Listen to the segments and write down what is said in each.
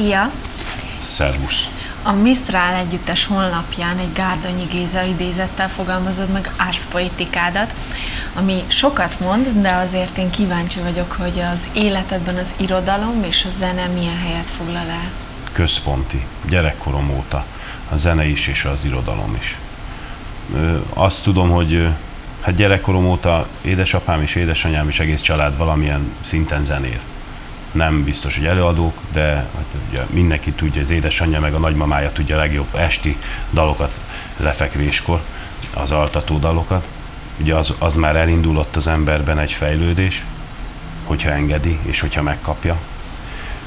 Szia! Szervusz! A Mistral együttes honlapján egy Gárdonyi Géza idézettel fogalmazod meg árszpoetikádat, ami sokat mond, de azért én kíváncsi vagyok, hogy az életedben az irodalom és a zene milyen helyet foglal el. Központi, gyerekkorom óta, a zene is és az irodalom is. Azt tudom, hogy hát gyerekkorom óta édesapám és édesanyám és egész család valamilyen szinten zenél nem biztos, hogy előadók, de hát ugye mindenki tudja, az édesanyja meg a nagymamája tudja a legjobb esti dalokat lefekvéskor, az altató dalokat. Ugye az, az már elindulott az emberben egy fejlődés, hogyha engedi és hogyha megkapja.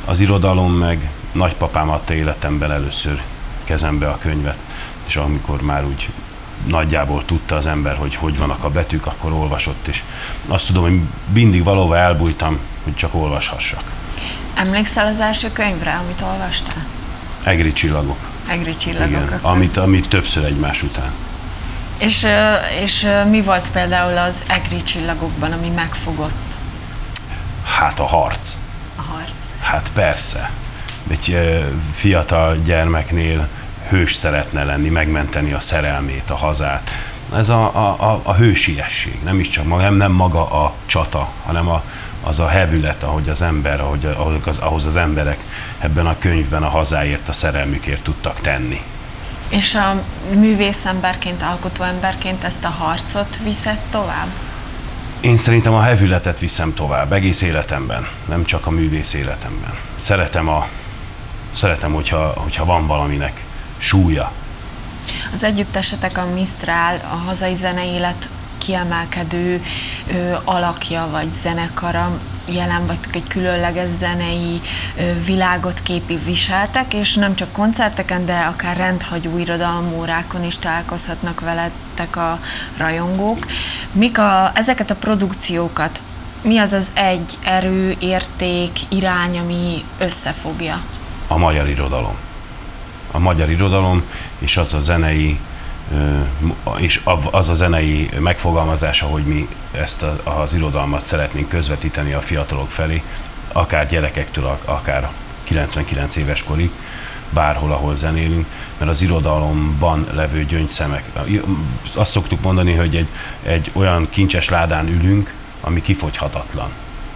Az irodalom meg nagypapám adta életemben először kezembe a könyvet, és amikor már úgy nagyjából tudta az ember, hogy hogy vannak a betűk, akkor olvasott, és azt tudom, hogy mindig valóban elbújtam, hogy csak olvashassak. Emlékszel az első könyvre, amit olvastál? Egri csillagok. Egri csillagok. Igen, amit, amit többször egymás után. És, és mi volt például az Egri csillagokban, ami megfogott? Hát a harc. A harc. Hát persze. Egy fiatal gyermeknél hős szeretne lenni, megmenteni a szerelmét, a hazát. Ez a, a, a, a hősiesség, nem is csak maga, nem, maga a csata, hanem a, az a hevület, ahogy az ember, ahogy, ahogy az, ahhoz az emberek ebben a könyvben a hazáért, a szerelmükért tudtak tenni. És a művészemberként, alkotóemberként ezt a harcot viszed tovább? Én szerintem a hevületet viszem tovább, egész életemben, nem csak a művész életemben. Szeretem, a, szeretem hogyha, hogyha van valaminek súlya. Az együttesetek a Mistral, a hazai zeneélet kiemelkedő ö, alakja vagy zenekara, jelen vagy egy különleges zenei ö, világot képi viseltek, és nem csak koncerteken, de akár rendhagyó irodalmórákon is találkozhatnak veletek a rajongók. Mik a, ezeket a produkciókat, mi az az egy erő, érték, irány, ami összefogja? A magyar irodalom. A magyar irodalom és az a zenei és az a zenei megfogalmazása, hogy mi ezt az irodalmat szeretnénk közvetíteni a fiatalok felé, akár gyerekektől, akár 99 éves korig, bárhol, ahol zenélünk, mert az irodalomban levő gyöngyszemek. Azt szoktuk mondani, hogy egy, egy olyan kincses ládán ülünk, ami kifogyhatatlan.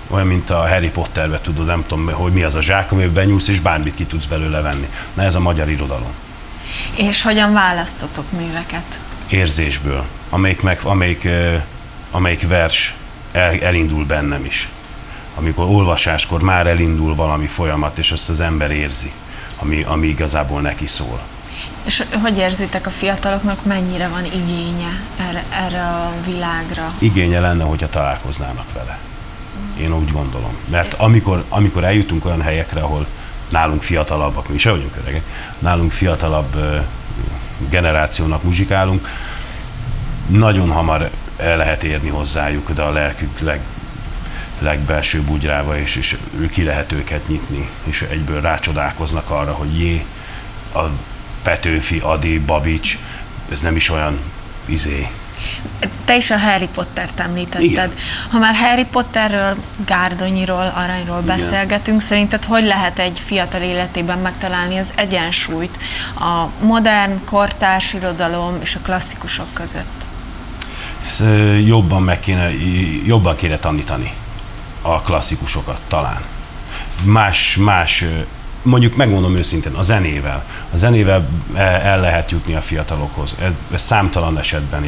Olyan, mint a Harry Potterbe tudod, nem tudom, hogy mi az a zsák, amiben benyúlsz, és bármit ki tudsz belőle venni. Na ez a magyar irodalom. És hogyan választotok műveket? Érzésből, amelyik, meg, amelyik, amelyik vers el, elindul bennem is. Amikor olvasáskor már elindul valami folyamat, és azt az ember érzi, ami, ami igazából neki szól. És hogy érzitek a fiataloknak, mennyire van igénye erre, erre a világra? Igénye lenne, hogyha találkoznának vele. Én úgy gondolom. Mert amikor, amikor eljutunk olyan helyekre, ahol nálunk fiatalabbak, mi is vagyunk öregek, nálunk fiatalabb generációnak muzsikálunk, nagyon hamar el lehet érni hozzájuk, de a lelkük leg, legbelső bugyrába, és, és ki lehet őket nyitni, és egyből rácsodálkoznak arra, hogy jé, a Petőfi, Adi, Babics, ez nem is olyan izé, te is a Harry Pottert említetted. Igen. Ha már Harry Potterről, Gárdonyiról, Aranyról Igen. beszélgetünk, szerinted hogy lehet egy fiatal életében megtalálni az egyensúlyt a modern, kortárs irodalom és a klasszikusok között? Ezt jobban meg kéne, jobban kéne tanítani a klasszikusokat talán. Más, más mondjuk megmondom őszintén, a zenével. A zenével el lehet jutni a fiatalokhoz. Ezt számtalan esetben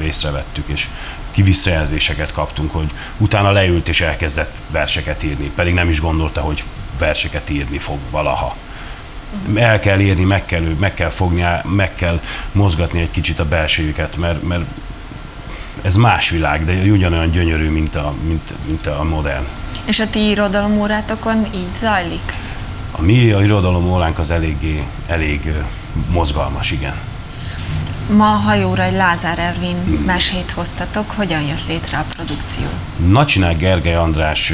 észrevettük, és kivisszajelzéseket kaptunk, hogy utána leült és elkezdett verseket írni, pedig nem is gondolta, hogy verseket írni fog valaha. El kell érni, meg kell, meg kell fogni, meg kell mozgatni egy kicsit a belsőjüket, mert, mert ez más világ, de ugyanolyan gyönyörű, mint a, mint, mint a modern. És a ti irodalomórátokon így zajlik? A mi a irodalom óránk az eléggé, elég mozgalmas, igen. Ma a hajóra egy Lázár Ervin mesét hoztatok. Hogyan jött létre a produkció? Nacsinák Gergely András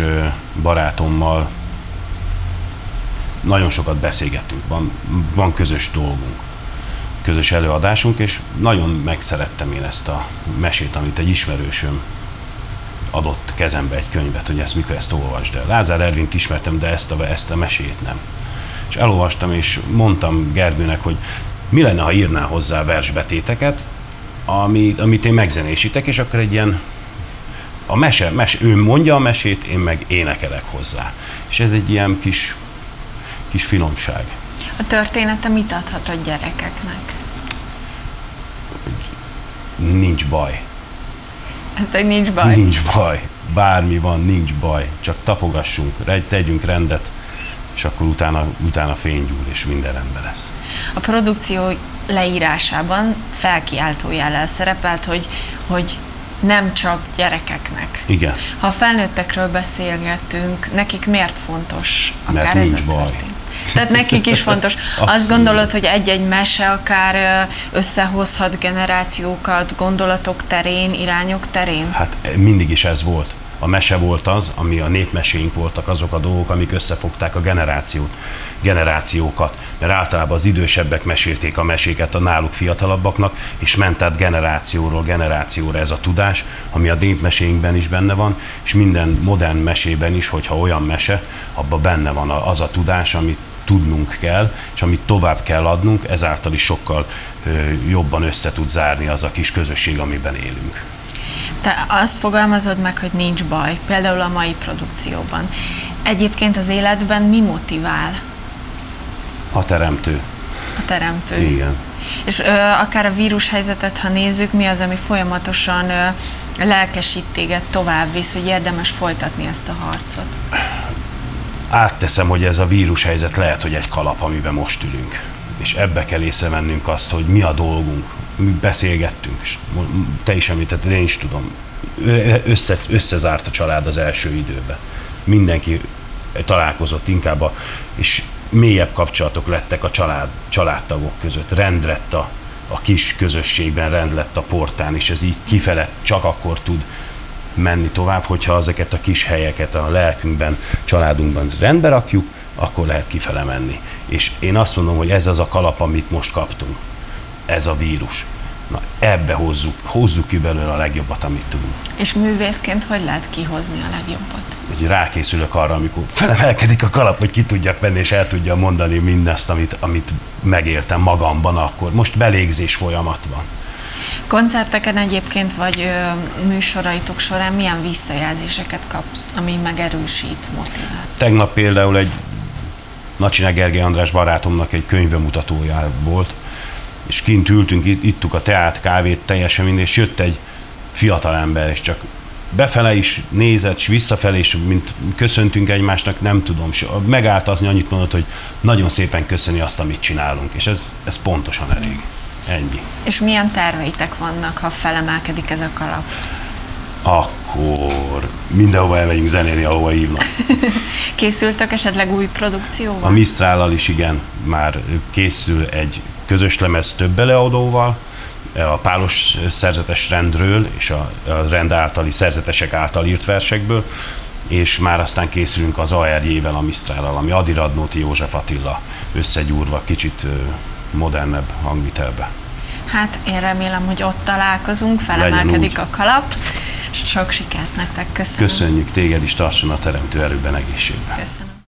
barátommal nagyon sokat beszélgettünk, van, van közös dolgunk, közös előadásunk, és nagyon megszerettem én ezt a mesét, amit egy ismerősöm adott kezembe egy könyvet, hogy ezt mikor ezt olvasd el. Lázár Ervint ismertem, de ezt a, ezt a mesét nem. és elolvastam, és mondtam Gergőnek, hogy mi lenne, ha írná hozzá versbetéteket, amit, amit én megzenésítek, és akkor egy ilyen a mese, mese, ő mondja a mesét, én meg énekelek hozzá. És ez egy ilyen kis, kis finomság. A története mit adhat a gyerekeknek? Nincs baj. Ez egy nincs baj. Nincs baj. Bármi van, nincs baj. Csak tapogassunk, tegyünk rendet, és akkor utána, utána fénygyúl, és minden rendben lesz. A produkció leírásában felkiáltójellel szerepelt, hogy, hogy nem csak gyerekeknek. Igen. Ha a felnőttekről beszélgetünk, nekik miért fontos akár Mert ez nincs a baj. Tehát nekik is fontos. Azt gondolod, hogy egy-egy mese akár összehozhat generációkat gondolatok terén, irányok terén? Hát mindig is ez volt a mese volt az, ami a népmeséink voltak azok a dolgok, amik összefogták a generációt, generációkat, mert általában az idősebbek mesélték a meséket a náluk fiatalabbaknak, és ment át generációról generációra ez a tudás, ami a népmeséinkben is benne van, és minden modern mesében is, hogyha olyan mese, abban benne van az a tudás, amit tudnunk kell, és amit tovább kell adnunk, ezáltal is sokkal jobban össze tud zárni az a kis közösség, amiben élünk. Te azt fogalmazod meg, hogy nincs baj, például a mai produkcióban. Egyébként az életben mi motivál? A teremtő. A teremtő. Igen. És ö, akár a vírushelyzetet, ha nézzük, mi az, ami folyamatosan ö, lelkesít téged tovább visz, hogy érdemes folytatni ezt a harcot? Átteszem, hogy ez a vírushelyzet lehet, hogy egy kalap, amiben most ülünk. És ebbe kell észrevennünk azt, hogy mi a dolgunk, mi beszélgettünk, és te is említetted, én is tudom, össze, összezárt a család az első időben. Mindenki találkozott inkább, a, és mélyebb kapcsolatok lettek a család, családtagok között. Rend lett a, a kis közösségben, rend lett a portán, és ez így kifelett csak akkor tud menni tovább, hogyha ezeket a kis helyeket a lelkünkben, családunkban rendbe rakjuk, akkor lehet kifele menni. És én azt mondom, hogy ez az a kalap, amit most kaptunk ez a vírus. Na, ebbe hozzuk, hozzuk ki belőle a legjobbat, amit tudunk. És művészként hogy lehet kihozni a legjobbat? Hogy rákészülök arra, amikor felemelkedik a kalap, hogy ki tudjak venni, és el tudja mondani mindezt, amit, amit megéltem magamban akkor. Most belégzés folyamat van. Koncerteken egyébként, vagy ö, műsoraitok során milyen visszajelzéseket kapsz, ami megerősít, motivál? Tegnap például egy Nacsina Gergely András barátomnak egy könyvemutatója volt, és kint ültünk, ittuk a teát, kávét, teljesen minden, és jött egy fiatal ember, és csak befele is nézett, és visszafelé is, mint köszöntünk egymásnak, nem tudom. És megállt az, annyit mondott, hogy nagyon szépen köszöni azt, amit csinálunk, és ez, ez pontosan elég. Ennyi. És milyen terveitek vannak, ha felemelkedik ez a kalap? Akkor mindenhova elmegyünk zenélni, ahova hívnak. Készültek esetleg új produkcióval? A Mistrállal is igen, már készül egy közös lemez több beleadóval, a pálos szerzetes rendről és a, a rend általi szerzetesek által írt versekből, és már aztán készülünk az ARJ-vel, a Mistrállal, ami Adi Radnóti József Attila összegyúrva, kicsit modernebb hangvitelbe. Hát én remélem, hogy ott találkozunk, felemelkedik a kalap. Sok sikert nektek, köszönöm. Köszönjük, téged is tartson a teremtő erőben egészségben. Köszönöm.